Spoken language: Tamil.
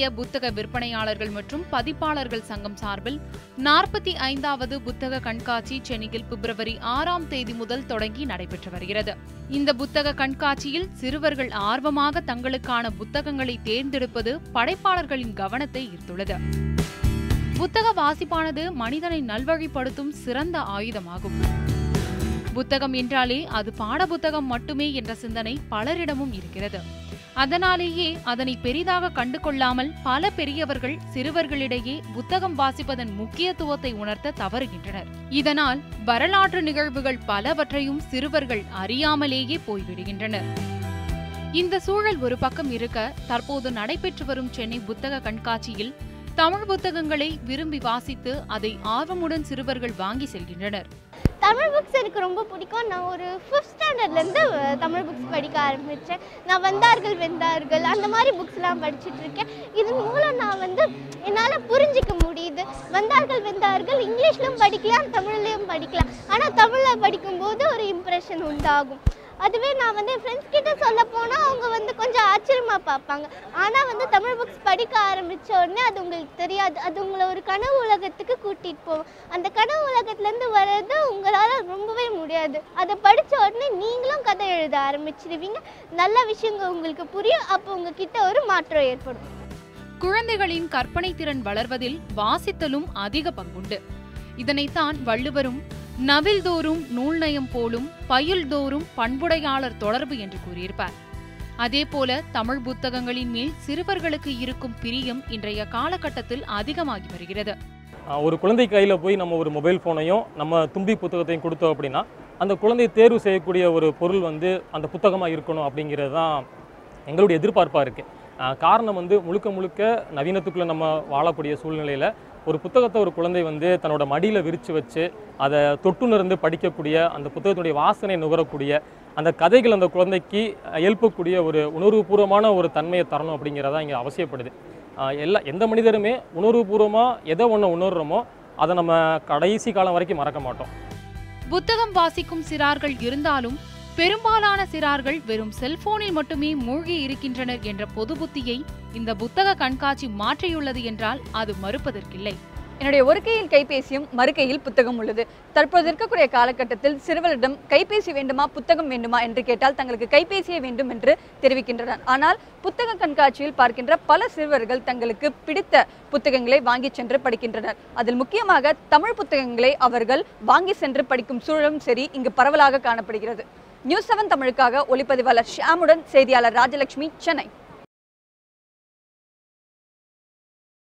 இந்திய புத்தக விற்பனையாளர்கள் மற்றும் பதிப்பாளர்கள் சங்கம் சார்பில் நாற்பத்தி ஐந்தாவது புத்தக கண்காட்சி சென்னையில் பிப்ரவரி ஆறாம் தேதி முதல் தொடங்கி நடைபெற்று வருகிறது. இந்த புத்தக கண்காட்சியில் சிறுவர்கள் ஆர்வமாக தங்களுக்கான புத்தகங்களை தேர்ந்தெடுப்பது படைப்பாளர்களின் கவனத்தை ஈர்த்துள்ளது. புத்தக வாசிப்பானது மனிதனை நல்வழிப்படுத்தும் சிறந்த ஆயுதமாகும். புத்தகம் என்றாலே அது பாட புத்தகம் மட்டுமே என்ற சிந்தனை பலரிடமும் இருக்கிறது. அதனாலேயே அதனை பெரிதாக கண்டு கொள்ளாமல் பல பெரியவர்கள் சிறுவர்களிடையே புத்தகம் வாசிப்பதன் முக்கியத்துவத்தை உணர்த்த தவறுகின்றனர். இதனால் வரலாற்று நிகழ்வுகள் பலவற்றையும் சிறுவர்கள் அறியாமலேயே போய்விடுகின்றனர். இந்த சூழல் ஒரு பக்கம் இருக்க தற்போது நடைபெற்று வரும் சென்னை புத்தக கண்காட்சியில் தமிழ் புத்தகங்களை விரும்பி வாசித்து அதை ஆர்வமுடன் சிறுவர்கள் வாங்கி செல்கின்றனர். தமிழ் புக்ஸ் எனக்கு ரொம்ப பிடிக்கும். நான் ஒரு ஃபிஃப்த் ஸ்டாண்டர்ட்லேருந்து தமிழ் புக்ஸ் படிக்க ஆரம்பித்தேன் நான் வந்தார்கள் வெந்தார்கள் அந்த மாதிரி புக்ஸ்லாம் படிச்சுட்டு இருக்கேன். இதன் மூலம் நான் வந்து என்னால் புரிஞ்சிக்க முடியுது. வந்தார்கள் வெந்தார்கள் இங்கிலீஷ்லையும் படிக்கலாம் தமிழ்லையும் படிக்கலாம். ஆனால் தமிழில் படிக்கும்போது ஒரு இம்ப்ரெஷன் உண்டாகும். அதுவே நான் வந்து என் ஃப்ரெண்ட்ஸ் கிட்ட சொல்ல போனால் அவங்க வந்து கொஞ்சம் ஆச்சரியமாக பார்ப்பாங்க. ஆனால் வந்து தமிழ் புக்ஸ் படிக்க ஆரம்பித்த உடனே அது உங்களுக்கு தெரியாது. அது உங்களை ஒரு கனவு உலகத்துக்கு கூட்டிகிட்டு போகும். அந்த கனவு உலகத்துலேருந்து வர்றது உங்களால் ரொம்பவே முடியாது. அதை படித்த உடனே நீங்களும் கதை எழுத ஆரம்பிச்சிடுவீங்க நல்ல விஷயங்கள் உங்களுக்கு புரியும். அப்போ உங்ககிட்ட ஒரு மாற்றம் ஏற்படும். குழந்தைகளின் கற்பனை திறன் வளர்வதில் வாசித்தலும் அதிக பங்குண்டு. இதனைத்தான் வள்ளுவரும் நவில்தோறும் நூல்நயம் போலும் பயில்தோறும் பண்புடையாளர் தொடர்பு என்று கூறியிருப்பார். அதேபோல தமிழ் புத்தகங்களின் மேல் சிறுவர்களுக்கு இருக்கும் பிரியம் இன்றைய காலகட்டத்தில் அதிகமாகி வருகிறது. ஒரு குழந்தை கையில் போய் நம்ம ஒரு மொபைல் ஃபோனையும் நம்ம தும்பி புத்தகத்தையும் கொடுத்தோம் அப்படின்னா அந்த குழந்தை தேர்வு செய்யக்கூடிய ஒரு பொருள் வந்து அந்த புத்தகமாக இருக்கணும் அப்படிங்கிறது தான் எங்களுடைய எதிர்பார்ப்பாக இருக்குது காரணம் வந்து முழுக்க முழுக்க நவீனத்துக்குள்ளே நம்ம வாழக்கூடிய சூழ்நிலையில் ஒரு புத்தகத்தை ஒரு குழந்தை வந்து தன்னோட மடியில் விரித்து வச்சு அதை தொட்டுணர்ந்து படிக்கக்கூடிய அந்த புத்தகத்துடைய வாசனை நுகரக்கூடிய அந்த கதைகள் அந்த குழந்தைக்கு எழுப்பக்கூடிய ஒரு உணர்வுபூர்வமான ஒரு தன்மையை தரணும் அப்படிங்கிறதா இங்கே அவசியப்படுது. எல்லா எந்த மனிதருமே உணர்வுபூர்வமாக எதை ஒன்று உணர்றோமோ அதை நம்ம கடைசி காலம் வரைக்கும் மறக்க மாட்டோம். புத்தகம் வாசிக்கும் சிறார்கள் இருந்தாலும் பெரும்பாலான சிறார்கள் வெறும் செல்போனில் மட்டுமே மூழ்கி இருக்கின்றனர் என்ற பொது புத்தியை இந்த புத்தக கண்காட்சி மாற்றியுள்ளது என்றால் அது மறுப்பதற்கில்லை. என்னுடைய ஒரு கையில் கைபேசியும் மறுக்கையில் புத்தகம் உள்ளது. தற்போது இருக்கக்கூடிய காலகட்டத்தில் சிறுவரிடம் கைபேசி வேண்டுமா புத்தகம் வேண்டுமா என்று கேட்டால் தங்களுக்கு கைபேசியே வேண்டும் என்று தெரிவிக்கின்றனர். ஆனால் புத்தக கண்காட்சியில் பார்க்கின்ற பல சிறுவர்கள் தங்களுக்கு பிடித்த புத்தகங்களை வாங்கி சென்று படிக்கின்றனர். அதில் முக்கியமாக தமிழ் புத்தகங்களை அவர்கள் வாங்கி சென்று படிக்கும் சூழலும் சரி இங்கு பரவலாக காணப்படுகிறது. நியூஸ் செவன் தமிழுக்காக ஒளிப்பதிவாளர் ஷியாமுடன் செய்தியாளர் ராஜலட்சுமி சென்னை.